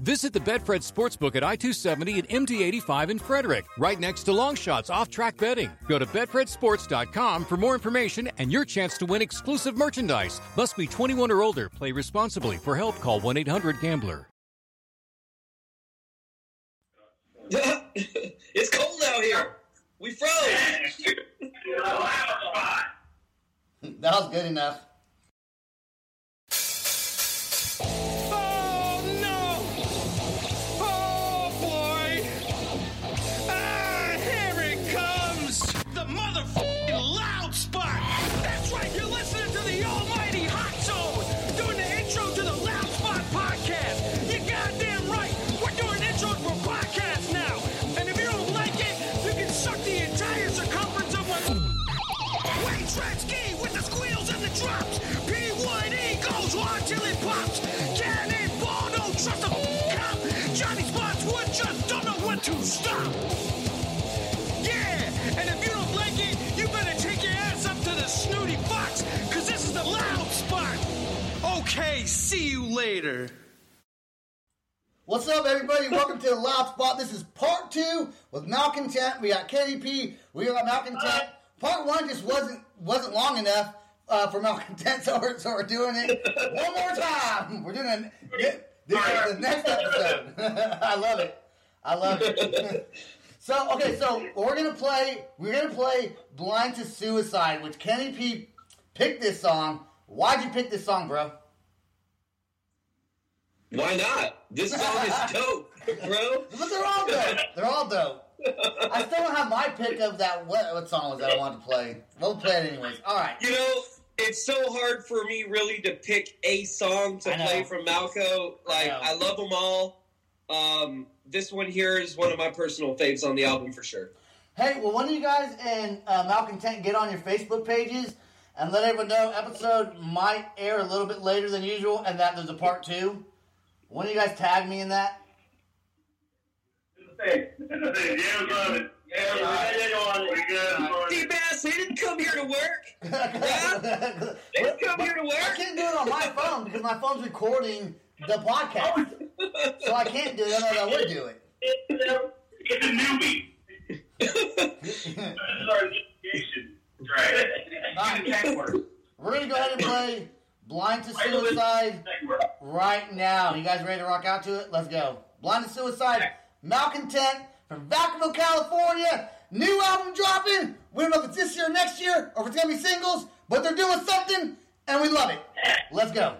Visit the Betfred Sportsbook at I 270 and MD 85 in Frederick, right next to Longshots off track betting. Go to BetfredSports.com for more information and your chance to win exclusive merchandise. Must be 21 or older. Play responsibly. For help, call 1 800 Gambler. it's cold out here. We froze. That was good enough. Later. What's up, everybody? Welcome to the Loud Spot. This is part two with Malcontent. We got KDP. We got Malcontent. Part one just wasn't wasn't long enough uh, for Malcontent, so we're, so we're doing it one more time. We're doing it. This, this is the next episode. I love it. I love it. so okay, so we're gonna play. We're gonna play "Blind to Suicide," which Kenny P picked this song. Why'd you pick this song, bro? Why not? This song is dope, bro. But they're all dope. They're all dope. I still don't have my pick of that. What, what song was that I wanted to play? We'll play it anyways. All right. You know, it's so hard for me really to pick a song to play from Malco. Like know. I, love them all. Um, this one here is one of my personal faves on the album for sure. Hey, well, one of you guys and uh, Malcontent get on your Facebook pages and let everyone know episode might air a little bit later than usual and that there's a part two? When do you guys tag me in that? Seabass, they didn't come here to work. Yeah? They didn't come here to work. I work. can't do it on my phone because my phone's recording the podcast. So I can't do it. Otherwise, I would do it. It's a newbie. This is our initiation. Right. Alright. Tech work. We're going to go ahead and play Blind to Suicide right now. You guys ready to rock out to it? Let's go. Blind to Suicide, Malcontent from Vacaville, California. New album dropping. We don't know if it's this year or next year or if it's going to be singles, but they're doing something and we love it. Let's go.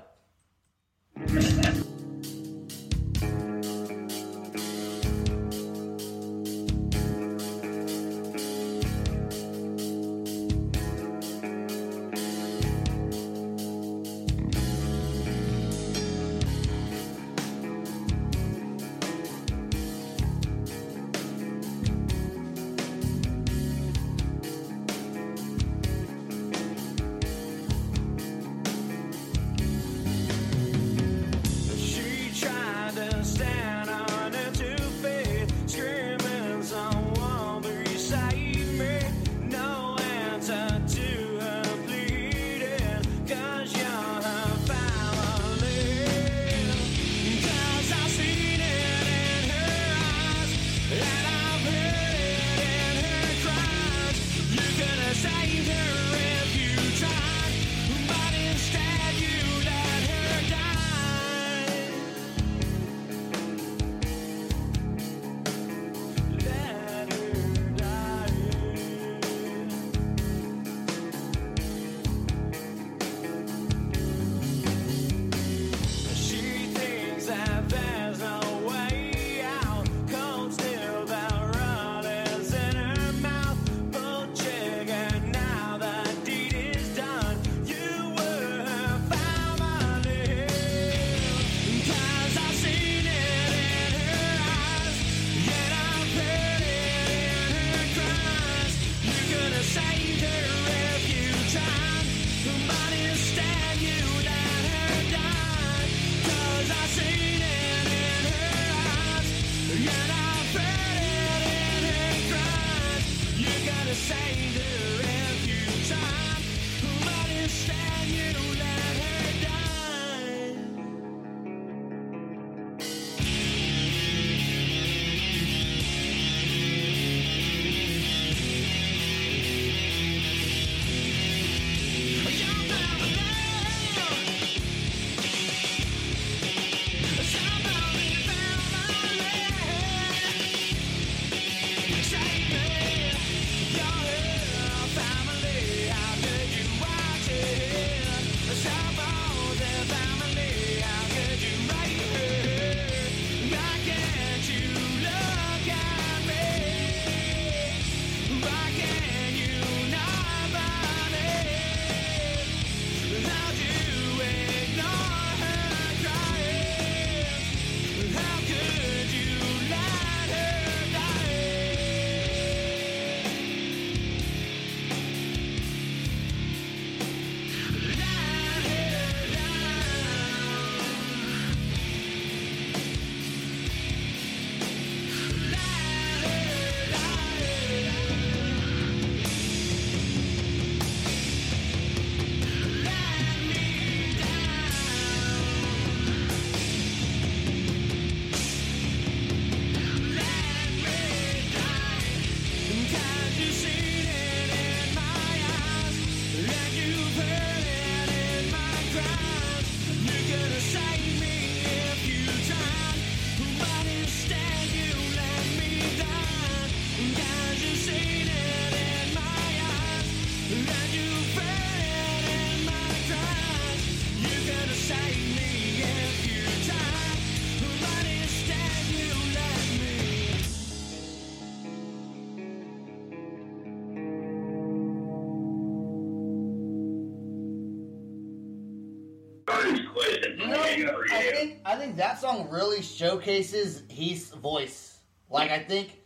That song really showcases Heath's voice. Like I think,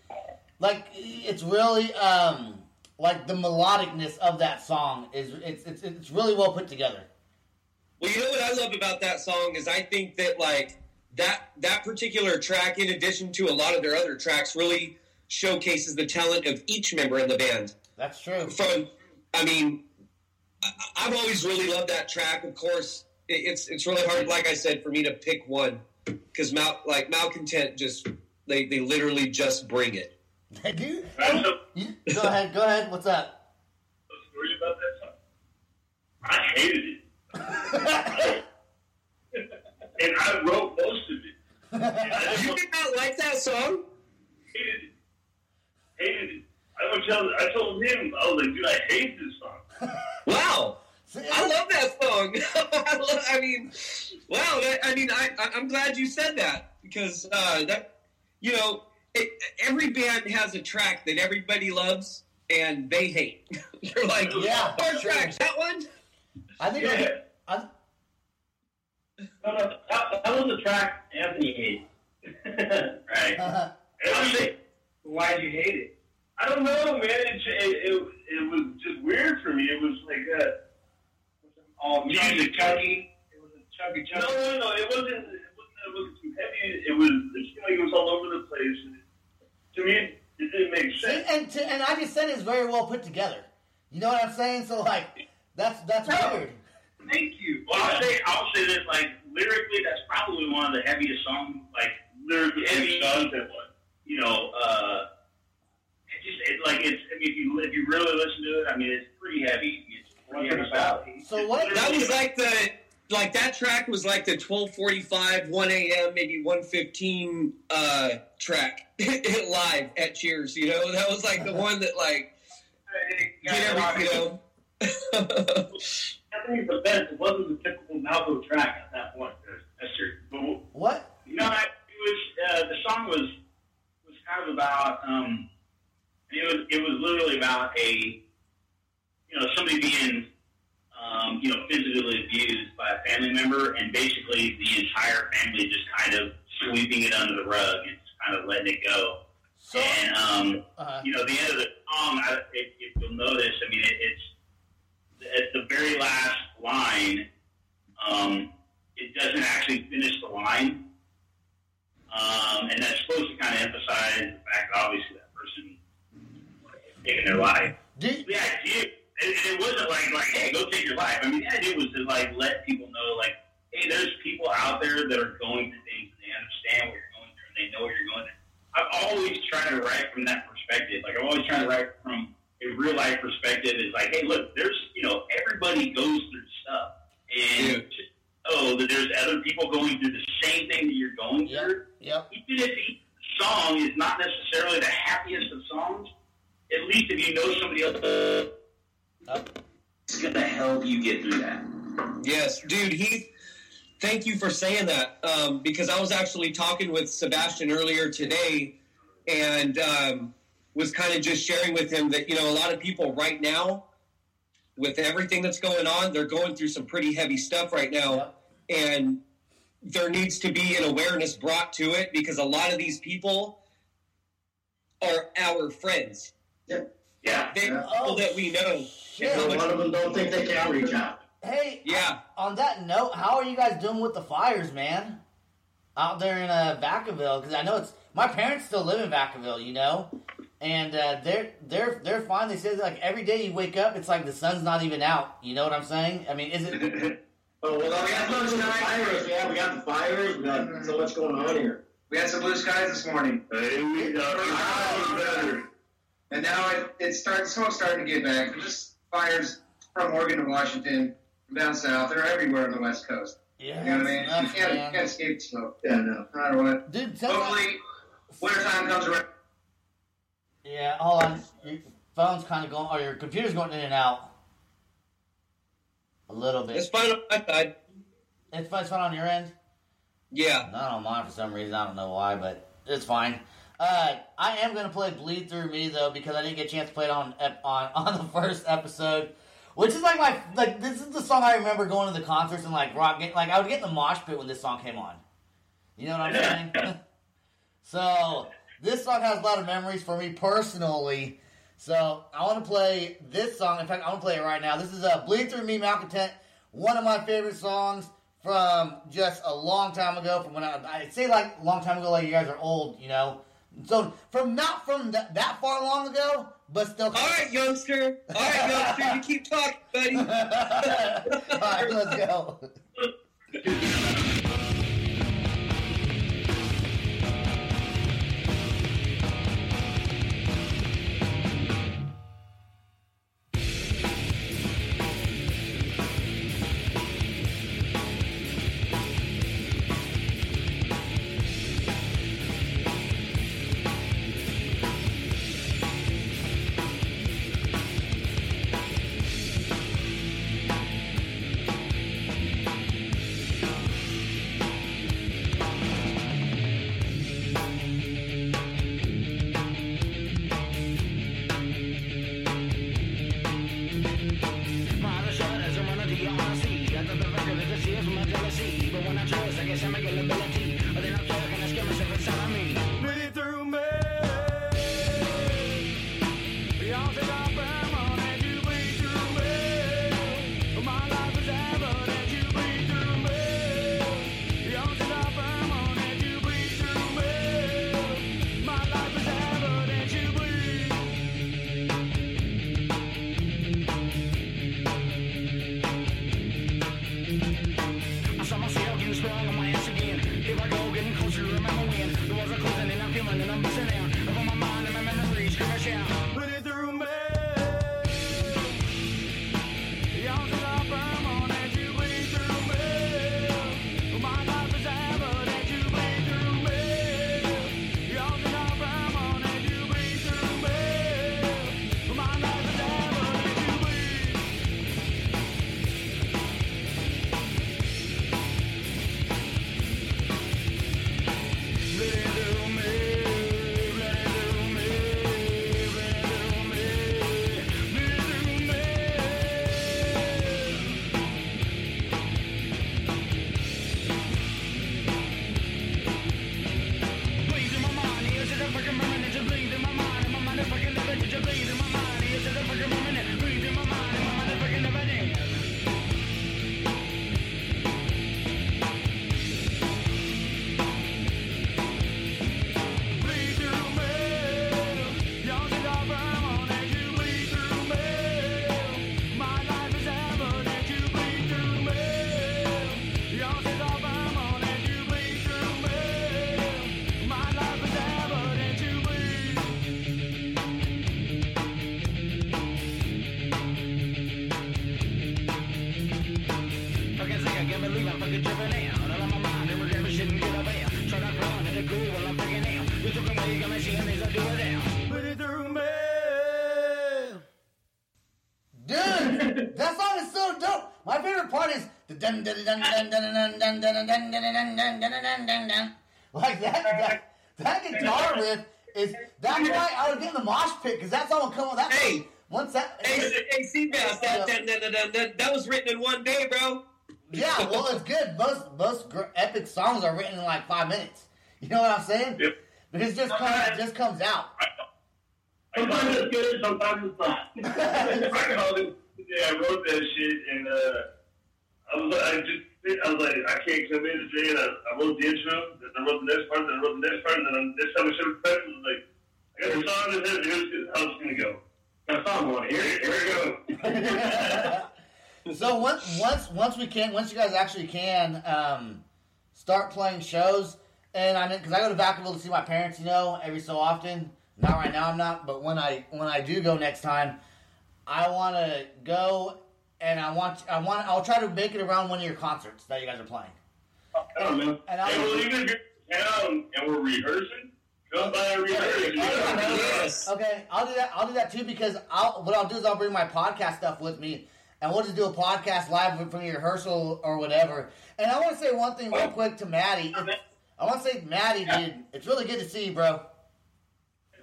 like it's really um like the melodicness of that song is it's it's it's really well put together. Well, you know what I love about that song is I think that like that that particular track, in addition to a lot of their other tracks, really showcases the talent of each member in the band. That's true. From, I mean, I, I've always really loved that track. Of course, it, it's it's really hard, like I said, for me to pick one because Mal, like Malcontent, just they they literally just bring it. They do. You- go ahead. Go ahead. What's up? story about that song. I hated it. and I wrote most of it. You did not like that song? hated it. Hated it. I would tell I told him, I was like, dude, I hate this song. Wow. See, I love that song. I, love, I mean, wow. That, I mean, I, I, I'm glad you said that because uh, that, you know, it, every band has a track that everybody loves and they hate. You're like, Yeah, our sure. track, that one. I think. Yeah. I, No, no, that, that was a track Anthony hated. right. uh, And I'm why'd you hate it? I don't know, man. It, it, it, it was just weird for me. It was like uh, all music chunky. It was a chunky, chunky. No, no, no. It wasn't. It wasn't. It wasn't too heavy. It was. It seemed like it was all over the place. And to me, it, it didn't make sense. and to, and I just said it's very well put together. You know what I'm saying? So like, that's that's No. weird. Thank you. Well, I'll say, I'll say this. Like lyrically, that's probably one of the heaviest songs. Like lyrically, heavy songs that one. You know, uh, it just it, like it's. I mean, if you if you really listen to it, I mean, it's pretty heavy. It's pretty heavy. So what- That was like the, like that track was like the 1245, 1 a.m., maybe 115 uh, track live at Cheers, you know? That was like the one that like, get every, you know. I think the best. It wasn't the typical Malvo track at that point. That's true. But What? you know, I, it was uh, the song was was kind of about. Um, it was it was literally about a you know somebody being um, you know physically abused by a family member, and basically the entire family just kind of sweeping it under the rug and just kind of letting it go. So And um, uh, you know, the end of the song, I, if, if you'll notice, I mean, it, it's at the very last line. Um, it doesn't actually finish the line, um, and that's supposed to kind of emphasize the fact that obviously that person is taking their life. do, The idea, it, it wasn't like like, hey, go take your life. I mean, the idea was to like let people know, like, hey, there's people out there that are going through things, and they understand what you're going through, and they know what you're going through. I've always tried to write from that perspective. Like, I'm always trying to write from a real life perspective. Is like, hey, look, there's, you know, everybody goes through stuff, and Yeah. know oh, that there's other people going through the same thing that you're going Yep. through yep. even if each song is not necessarily the happiest of songs, at least if you know somebody else, Up. it's gonna help you get through that. Yes, dude, Heath, thank you for saying that um, because I was actually talking with Sebastian earlier today and um, was kind of just sharing with him that, you know, a lot of people right now, with everything that's going on, they're going through some pretty heavy stuff right now. And there needs to be an awareness brought to it because a lot of these people are our friends. Yeah. They're Oh, people that we know. Shit. And how A lot of them don't think they can reach out. Hey, yeah. on that note, how are you guys doing with the fires, man? Out there in uh, Vacaville, because I know it's my parents still live in Vacaville, you know, and uh, they're they're they're fine. They say like every day you wake up, it's like the sun's not even out. You know what I'm saying? I mean, is it? Oh, well, that's got not those the fires. Yeah, we got the fires. We got so much going on here. We had some blue skies this morning, Hey, we got our better. And now it, it starts. Smoke's starting to get back. There's just fires from Oregon to Washington, from down south. They're everywhere on the West Coast. Yeah, You know what I mean? that's You can't, you can't escape the smoke, Yeah, no. no matter what. Dude, tell me. Hopefully, wintertime comes around. Yeah, hold on. Your phone's kind of going, or your computer's going in and out. A little bit. It's fine on my side. It's fine, it's fine on your end. Yeah. Not on mine for some reason. I don't know why, but it's fine. Uh, I am going to play Bleed Through Me though because I didn't get a chance to play it on on on the first episode. Which is like my like this is the song I remember going to the concerts and like rock like I would get in the mosh pit when this song came on. You know what I'm saying? so this song has a lot of memories for me personally. So I want to play this song. In fact, I want to play it right now. This is uh, "Bleed Through Me," Malcontent. One of my favorite songs from just a long time ago. From when I, I say like long time ago, like you guys are old, you know. So from not from that, that far long ago, but still. All right, youngster. All right, youngster. You keep talking, buddy. All right, let's go. Like that, that, that guitar riff is. That's why I would get in the mosh pit because that's all on. That Hey. once that. Hey, hey, Seabass, that, that, that, was written in one day, bro. Yeah, well, it's good. Most most gr- epic songs are written in like five minutes. You know what I'm saying? Yep. Because it just comes it just comes out. Sometimes it's good, sometimes it's not. I called it. Yeah, I wrote that shit, and uh, I was, I just, I was like, I can't come in today, and I, I wrote the intro, then I wrote the next part, then I wrote the next part, and then this time I should the press, I was like, I got the song in. Here's how it's gonna go. Got a song on here. Here we go. So once once once we can once you guys actually can um, start playing shows, and I mean because I go to Vacaville to see my parents, you know, every so often. Not right now, I'm not, but when I when I do go next time, I want to go and I want I want I'll try to make it around one of your concerts that you guys are playing. Come on, man. And I- And we're leaving town, and we're rehearsing. Come by and rehearse. You. Yes. Okay, I'll do that. I'll do that too because I'll what I'll do is I'll bring my podcast stuff with me, and we'll just do a podcast live from the rehearsal or whatever. And I want to say one thing real quick to Maddie. It's- I want to say, Maddie, dude, it's really good to see you, bro.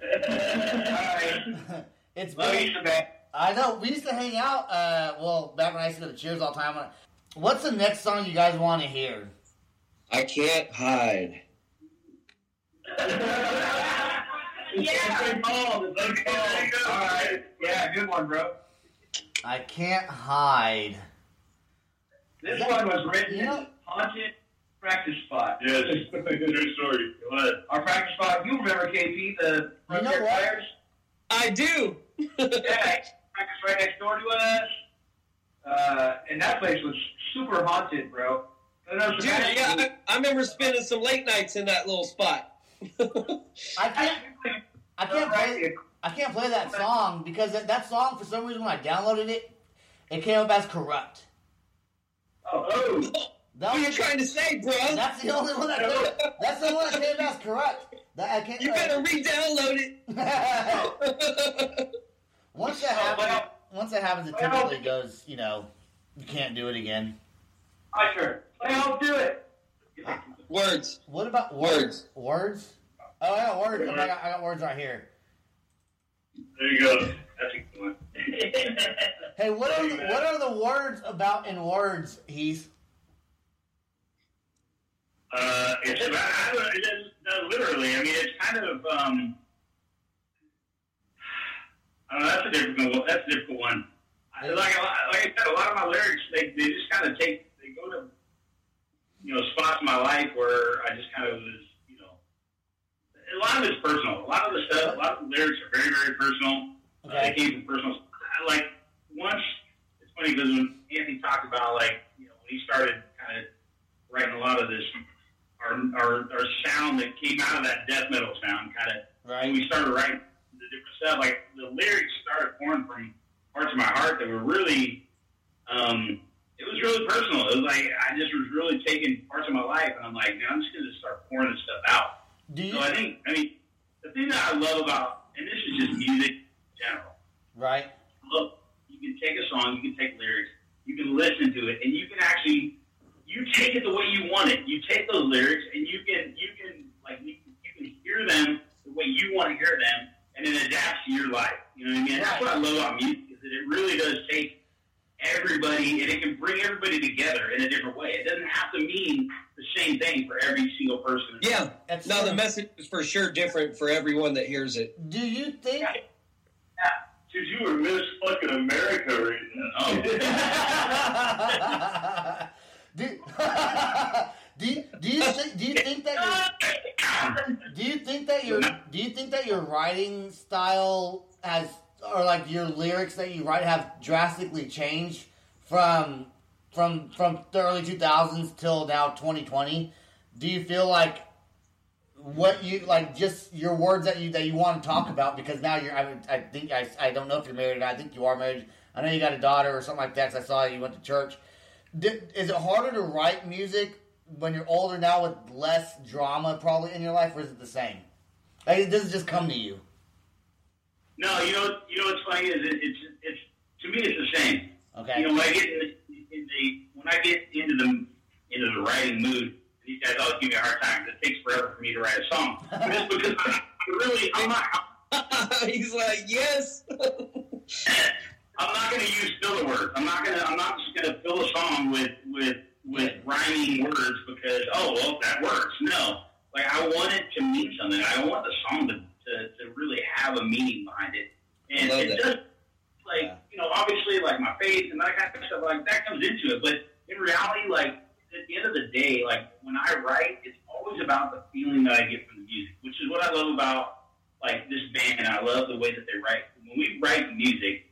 Alright. It's Love been you, Sebastian. I know. We used to hang out. Uh, well, back when I used to go to Cheers all the time. What's the next song you guys want to hear? I can't hide. Yeah. Good call. Good call. All right. Yeah, good one, bro. I can't hide. This one was written You in know- haunted practice spot. Yes, true story. Go ahead. Our practice spot. You remember KP, the You know Frontier what? Flyers? I do. Yeah, practice right next door to us. Uh, and that place was super haunted, bro. And there was Dude, yeah, I, I remember spending some late nights in that little spot. I can't. I can't play. I can't play that song because that, that song, for some reason, when I downloaded it, it came up as corrupt. Oh, oh. That what are you was- trying to say, bro? That's the only one that came, That's the one that came as corrupt. That I can't. You better re-download it. once that happens, once that happens, it typically goes. You know, you can't do it again. I sure. I'll do it. Words. What about words? Words? Oh, I got words. I got, I got words right here. There you go. That's a good one. Hey, what are the, what are the words about in words, Heath? Uh, it's about, I don't, it is, no, literally. I mean, it's kind of. Um, I know. That's a difficult. one. That's a difficult one. I, like, like I said, a lot of my lyrics, they, they just kind of take. They go to, you know, spots in my life where I just kind of was, you know. A lot of it's personal. A lot of the stuff, a lot of the lyrics are very, very personal. Uh, they came from personal. I, like once, it's funny because when Anthony talked about like, you know, when he started kind of writing a lot of this our, our, our sound that came out of that death metal sound kind of when we started writing the different stuff like the lyrics started pouring from parts of my heart that were really um it was really personal it was like i just was really taking parts of my life and i'm like man i'm just going to start pouring this stuff out Do you? so i think i mean the thing that i love about and this is just music in general Right. look, you can take a song, you can take lyrics, you can listen to it, and you can actually you take it the way you want it. You take those lyrics and you can you can like you, you can hear them the way you want to hear them, and it adapts to your life. You know what I mean? And that's what I love about music is that it really does take everybody and it can bring everybody together in a different way. It doesn't have to mean the same thing for every single person. Yeah. That's No, the true. message is for sure different for everyone that hears it. Do you think? Dude, you were Miss fucking America right now. do, do, you, do you think do you think that your, do you think that your do you think that your writing style has or like your lyrics that you write have drastically changed from from from the early 2000s till now 2020 do you feel like what you like just your words that you that you want to talk about because now you're I, I think I, I don't know if you're married or not. I think you are married. I know you got a daughter or something like that. 'cause I saw you went to church. Did, is it harder to write music when you're older now with less drama probably in your life, or is it the same? Like, it does it just come to you? No, you know, you know what's funny is it, it's it's to me it's the same. Okay. You know, when I get in the, in the when I get into the into the writing mood, these guys always give me a hard time it takes forever for me to write a song. It's because I really I'm not He's like, yes. I'm not going to use filler words. I'm not going to I'm not just going to fill a song with with with rhyming words because oh well that works. No, like I want it to mean something. I want the song to to, to really have a meaning behind it, and it that. does like you know obviously like my faith and that kind of stuff like that comes into it. But in reality, like at the end of the day, like when I write, it's always about the feeling that I get from the music, which is what I love about like this band. I love the way that they write. When we write music,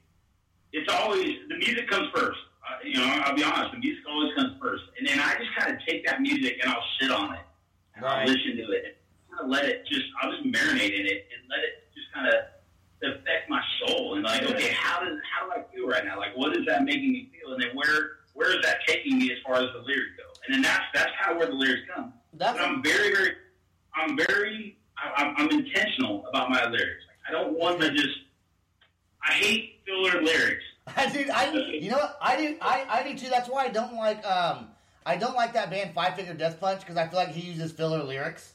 it's always the music comes first. Uh, you know, I'll be honest, the music always comes first, and then I just kind of take that music and I'll sit on it, and I'll listen to it, and kind of let it just. I'll just marinate in it and let it just kind of affect my soul, and like, okay, how does how do I feel right now? Like, what is that making me feel? And then where where is that taking me as far as the lyrics go? And then that's that's kind of where the lyrics come. That's But I'm very very I'm very I, I'm, I'm intentional about my lyrics. I don't want to just. I hate filler lyrics. I do. I you know what I do. I, I do too. That's why I don't like um I don't like that band Five Finger Death Punch because I feel like he uses filler lyrics.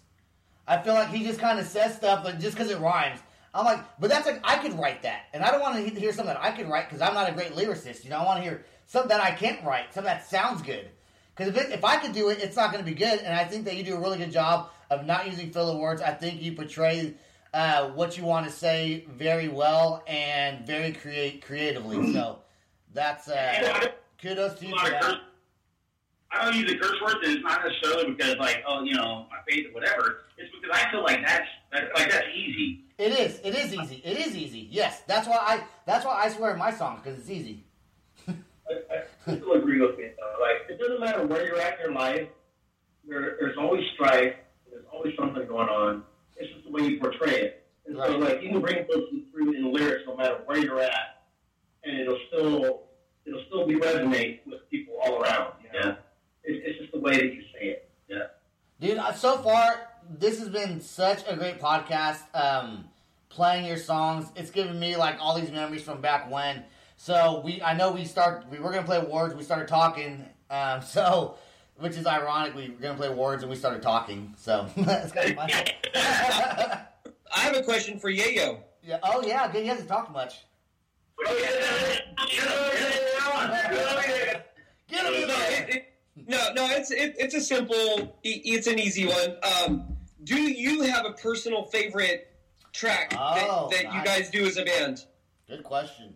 I feel like he just kind of says stuff, but just because it rhymes. I'm like, but that's like I could write that, and I don't want to hear something that I could write because I'm not a great lyricist. You know, I want to hear something that I can't write, something that sounds good. Because if, if I could do it, it's not going to be good. And I think that you do a really good job of not using filler words. I think you portray uh, what you want to say very well and very create creatively. So that's uh, kudos to you for that. I don't use the curse words, and it's not necessarily because like, oh, you know, my faith or whatever. It's because I feel like that's that, like that's easy. It is. It is easy. It is easy. Yes, that's why I. That's why I swear in my songs because it's easy. I, I still agree with me though. Like it doesn't matter where you're at in your life. There, there's always strife. There's always something going on. It's just the way you portray it. And so, like you can bring those through in lyrics, no matter where you're at, and it'll still it'll still be resonate with people all around. You know? Yeah. It's, it's just the way that you say it. Yeah. Dude, uh, so far this has been such a great podcast. Um, playing your songs, it's given me like all these memories from back when. So we, I know we start, we were gonna play Words. We started talking. Um, so, which is ironic. We were gonna play Words, and we started talking. So it's kind of funny. I have a question for Yayo. yeah. Oh yeah. He hasn't talked much. Get him in there. no, no, it's it, it's a simple, it's an easy one. Um, do you have a personal favorite track Oh, that, that you guys do as a band? Good question.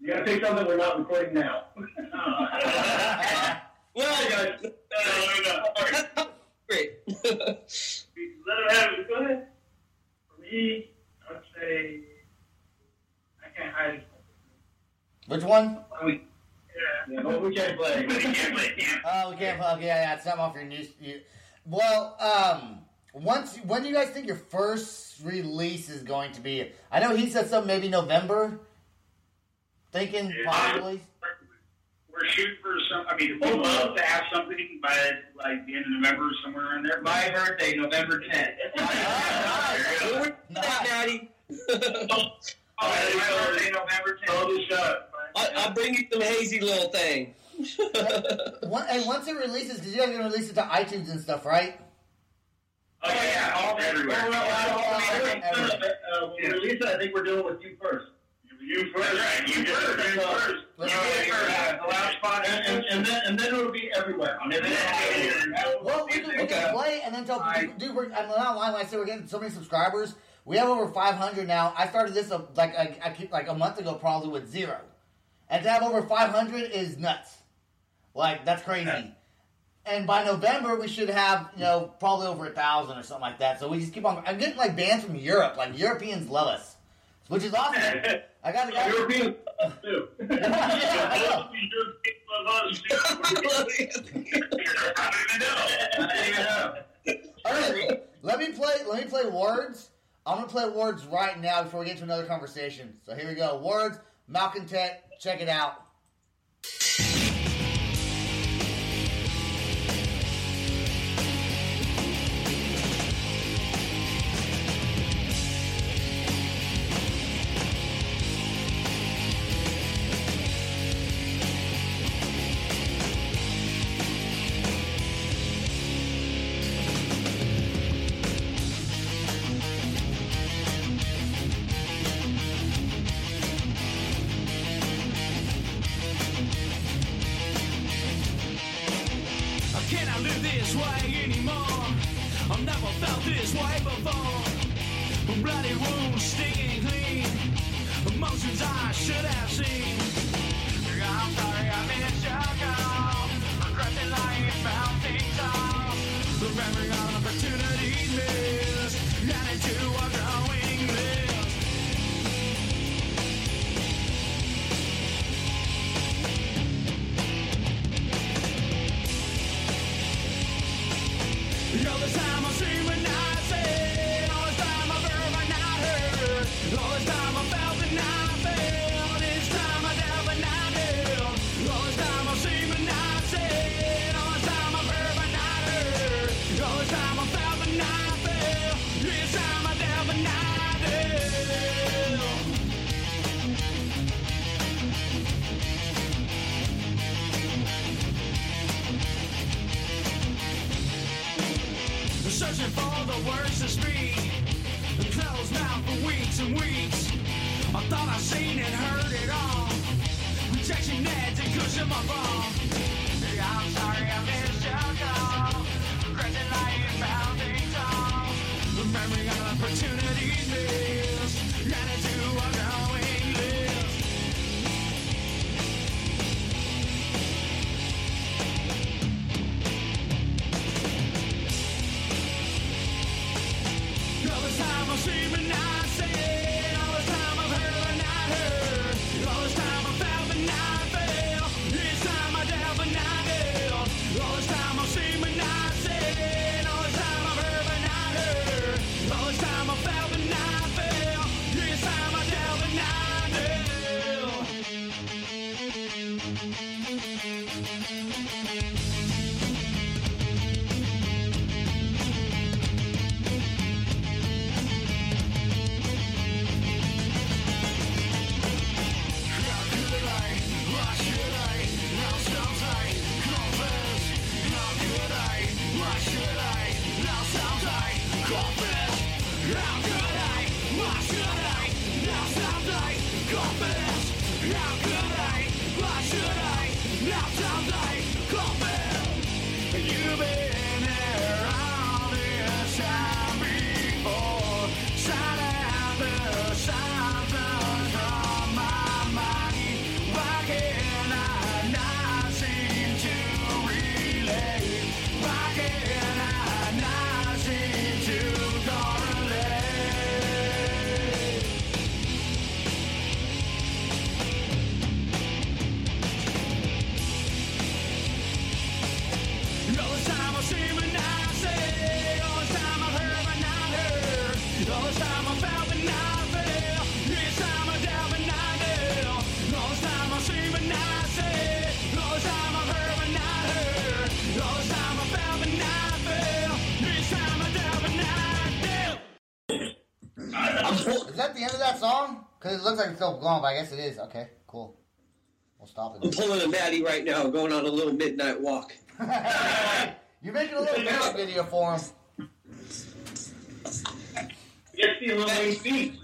You gotta pick something we're not recording now. Well, great. Let him have it. Go ahead. For me, I would say I can't hide it. Which one? Yeah. Yeah, but we can't play. But he can't play. Can't. Oh, we can't. Okay, yeah, yeah, it's something off your news. You, well, um, once when do you guys think your first release is going to be? I know he said something maybe November. Thinking possibly. We're shooting for some. I mean, we'd love to have something by like the end of November, somewhere in there. My birthday, November 10th. Nice. Where's that, Natty? Oh, my birthday, November 10th. Totally shut. I'll, I'll bring you some hazy little thing. And once it releases, because you guys are gonna release it to iTunes and stuff, right? Oh yeah, all everywhere. I Everywhere. uh, when we release it, I think we're doing with you first. You first, right? You first. You first. You get do it it. first. The last spot, And, and, and then and then it'll be everywhere. On every Well, we can, we can Okay. play and then tell people, dude, we're, I'm not lying when I say we're getting so many subscribers. We have over 500 now. I started this uh, like I, I keep, like a month ago, probably with zero, and to have over 500 is nuts. Like that's crazy. And by November, we should have you know probably over a thousand or something like that. So we just keep on. I'm getting like bands from Europe. Like Europeans love us, which is awesome. I got the guy. Europeans too. yeah, I know. All right, let me play. Let me play words. I'm gonna play words right now before we get to another conversation. So here we go. Words, malcontent. Check it out. End of that song? Because it looks like it's still going, but I guess it is. Okay, cool. We'll stop it. I'm pulling a Maddie right now, going on a little midnight walk. You're making a little music video for him. Just see a little AC.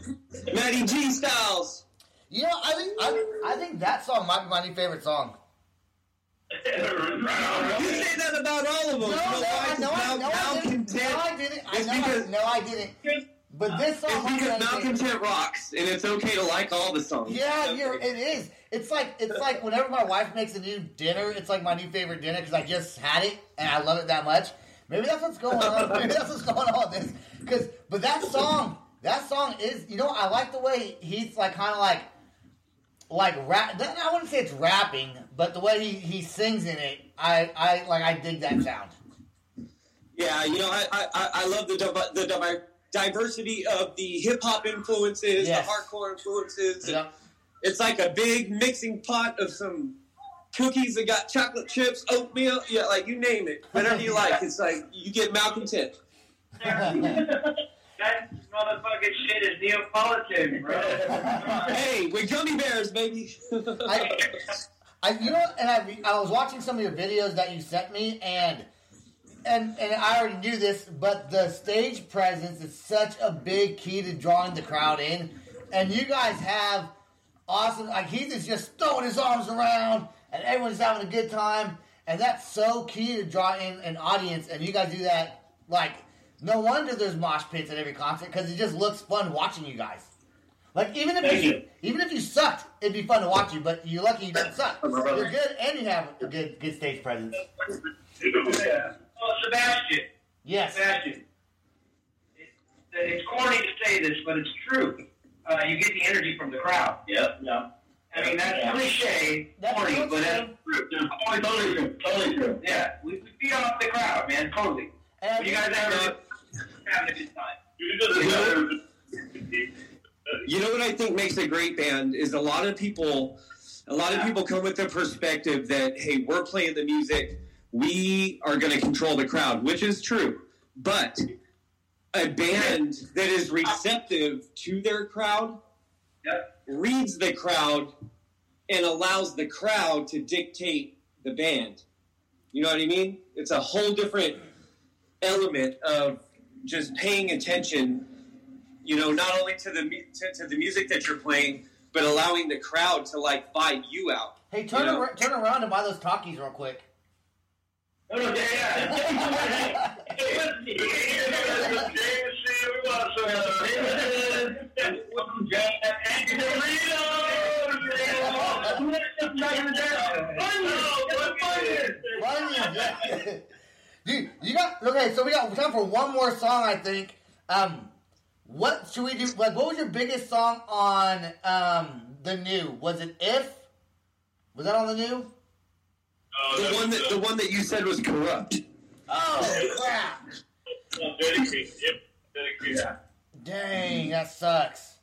Maddie G Styles. You know, I think I, I think that song might be my new favorite song. You say that about all of them. No, no, I, no, I, no, I didn't. No, I didn't. I It's know, I, no, I didn't. But this song, It's might be because my favorite. Malcontent rocks, and it's okay to like all the songs. Yeah, you're, it is. It's like it's like whenever my wife makes a new dinner, it's like my new favorite dinner because I just had it and I love it that much. Maybe that's what's going on. Maybe that's what's going on with this. Because, but that song, that song is, you know, I like the way he's like kind of like, like rap. I wouldn't say it's rapping, but the way he, he sings in it, I, I like, I dig that sound. Yeah, you know, I I, I- I love the div- the div- diversity of the hip hop influences, Yes. the hardcore influences. Yeah. It's like a big mixing pot of some cookies that got chocolate chips, oatmeal, yeah, like you name it, whatever you like. It's like you get malcontent. That motherfucking shit is Neapolitan, bro. hey, we're gummy bears, baby. I, I, you know, and I, I was watching some of your videos that you sent me, and and and I already knew this, but the stage presence is such a big key to drawing the crowd in, and you guys have awesome. Like he's just- just throwing his arms around, and everyone's having a good time, and that's so key to draw in an audience. And you guys do that like no wonder there's mosh pits at every concert because it just looks fun watching you guys. Like even if Thank you, you. even if you sucked, it'd be fun to watch you. But you're lucky you don't suck. You're good and you have a good good stage presence. Yeah. Oh, Sebastian. Yes. Sebastian. It, it's corny to say this, but it's true. Uh, you get the energy from the crowd. Yep. Yeah. I mean, that's Yeah. cliche, That's corny, but that's true. Totally, totally true. Totally true. Yeah, we, we feed off the crowd, man, totally. And You guys ever having a good time? You know what I think makes a great band is a lot of people a lot of people come with the perspective that hey, we're playing the music, we are going to control the crowd, which is true. But a band that is receptive to their crowd Yep. reads the crowd and allows the crowd to dictate the band. You know what I mean? It's a whole different element of just paying attention you know, not only to the to, to the music that you're playing, but allowing the crowd to like vibe you out. Hey, turn You know? ar- turn around and buy those talkies real quick. No, no, Funny, yeah. Dude, you got okay. So we got time for one more song, I think. Um, what should we do? Like, what was your biggest song on um the new? Was it If? Was that on the new? The one that the one that you said was corrupt. Oh crap! Dedicated. Yep. Dedicated. Dang, that sucks.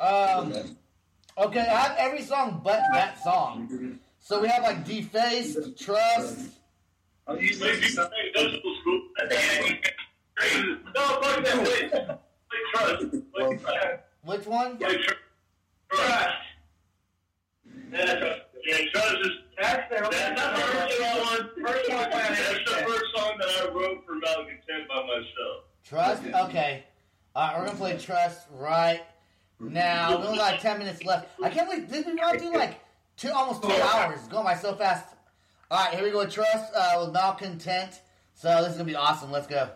Um, okay, I have every song but that song. So we have like Defaced, Trust. No, fuck that. Wait. Trust. Play trust. Which one? Play trust. Trust. Yeah, trust is that's the that's the first one. One. That's the first song that I wrote for Malcontent by myself. Trust? Okay. Alright, we're gonna play Trust right now. We only got 10 minutes left. I can't believe, did we not do like two, almost two hours? Going by so fast. Alright, here we go Trust uh, with Malcontent. So this is gonna be awesome. Let's go.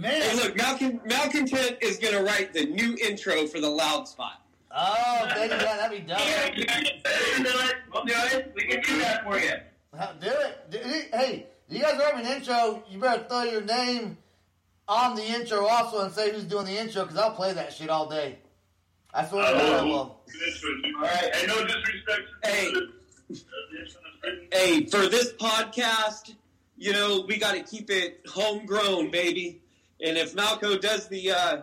Man. Hey, look, Malcon- Malcontent is gonna write the new intro for the loud spot. Oh, baby, yeah, that'd be dope. We'll do it. We can do that for you. Uh, Do it. Do it. Hey, you guys are having an intro. You better throw your name on the intro also and say who's doing the intro because I'll play that shit all day. I swear to God I will. All right. And no disrespect. Hey. Hey, for this podcast, you know, we got to keep it homegrown, baby. And if Malco does the uh,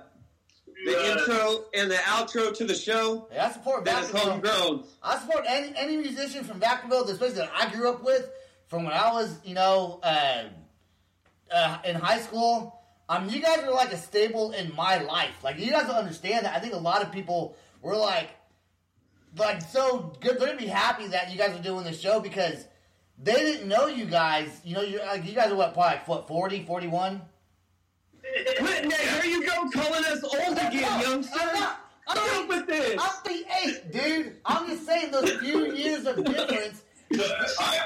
the Uh, intro and the outro to the show, Yeah, I support then it's homegrown. I support any any musician from Vacaville, especially that I grew up with from when I was, you know, uh, uh, in high school. I mean, you guys are like a staple in my life. Like, you guys don't understand that. I think a lot of people were like, like so good. They're gonna be happy that you guys are doing this show because they didn't know you guys. You know, you like you guys are what, probably like, what 40, 41? Whitney, here you go calling us old again, youngster. I'm not. I'm not- with this. I'm 38, dude. I'm just saying those few years of difference. I'm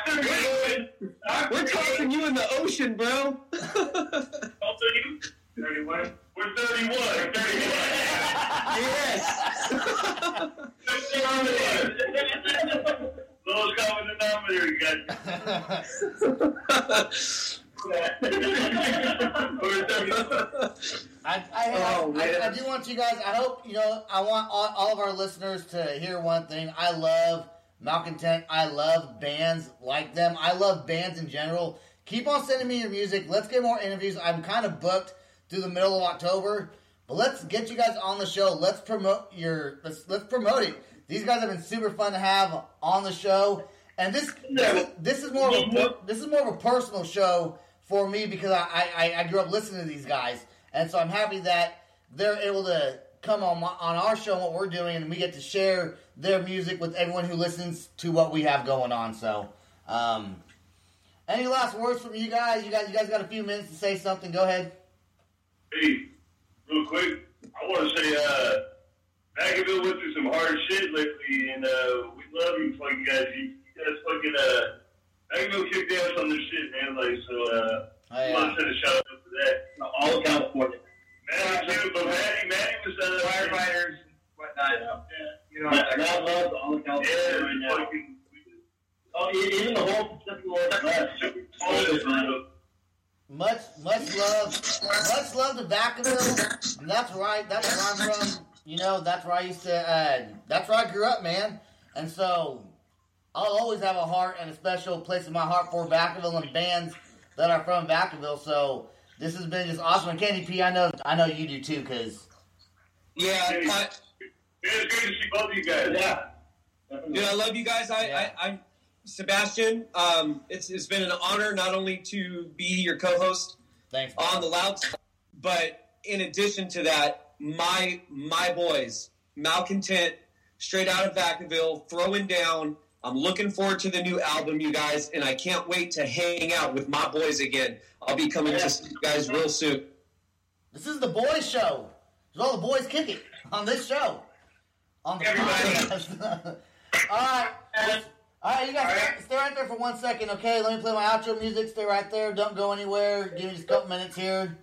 31. I'm We're 38. tossing you in the ocean, bro. How old are you? 31. We're 31. We're 31. yes. Lowest common denominator, you guys. We're 31. I, I, have, Oh. I, I do want you guys. I hope you know. I want all, all of our listeners to hear one thing. I love Malcontent. I love bands like them. I love bands in general. Keep on sending me your music. Let's get more interviews. I'm kind of booked through the middle of October, but let's get you guys on the show. Let's promote your. Let's let's promote it. These guys have been super fun to have on the show, and this this, this is more of a this is more of a personal show for me because I, I, I grew up listening to these guys, and so I'm happy that they're able to come on my, on our show and what we're doing, and we get to share their music with everyone who listens to what we have going on. So, um, any last words from you guys? You guys, you guys got a few minutes to say something. Go ahead. Hey, real quick, I want to say, uh, went through some hard shit lately, and uh, we love you, fucking guys. You, you guys fucking, uh, Vacaville kicked ass on this shit, man. Like, so, uh, Oh, I yeah. want to send a shout out for that. All of California. Maddie, too, but Maddie, Maddie was, uh, Firefighters and whatnot. You know, Loud, loud love all of Yeah, California right now. fucking, Oh, even the whole Pacific Northwest. all this, man. Much, much love, much love to Vacaville. And that's right. That's where I'm from. You know, that's where I used to. Uh, that's where I grew up, man. And so, I'll always have a heart and a special place in my heart for Vacaville and bands that are from Vacaville. So this has been just awesome. And Candy P, I know, I know you do too, because Yeah, I, it's great to see both of you guys. Yeah. dude, I love you guys. I, Yeah. I, I'm Sebastian. Um, it's it's been an honor not only to be your co-host thanks. on the loud, but in addition to that, my my boys, Malcontent, straight out of Vacaville, throwing down. I'm looking forward to the new album, you guys, and I can't wait to hang out with my boys again. I'll be coming to see you guys real soon. This is the boys' show. There's all the boys kick it on this show. On the Everybody. all right. All right, you guys right. stay right there for one second, okay? Let me play my outro music. Stay right there. Don't go anywhere. Give me just a couple minutes here.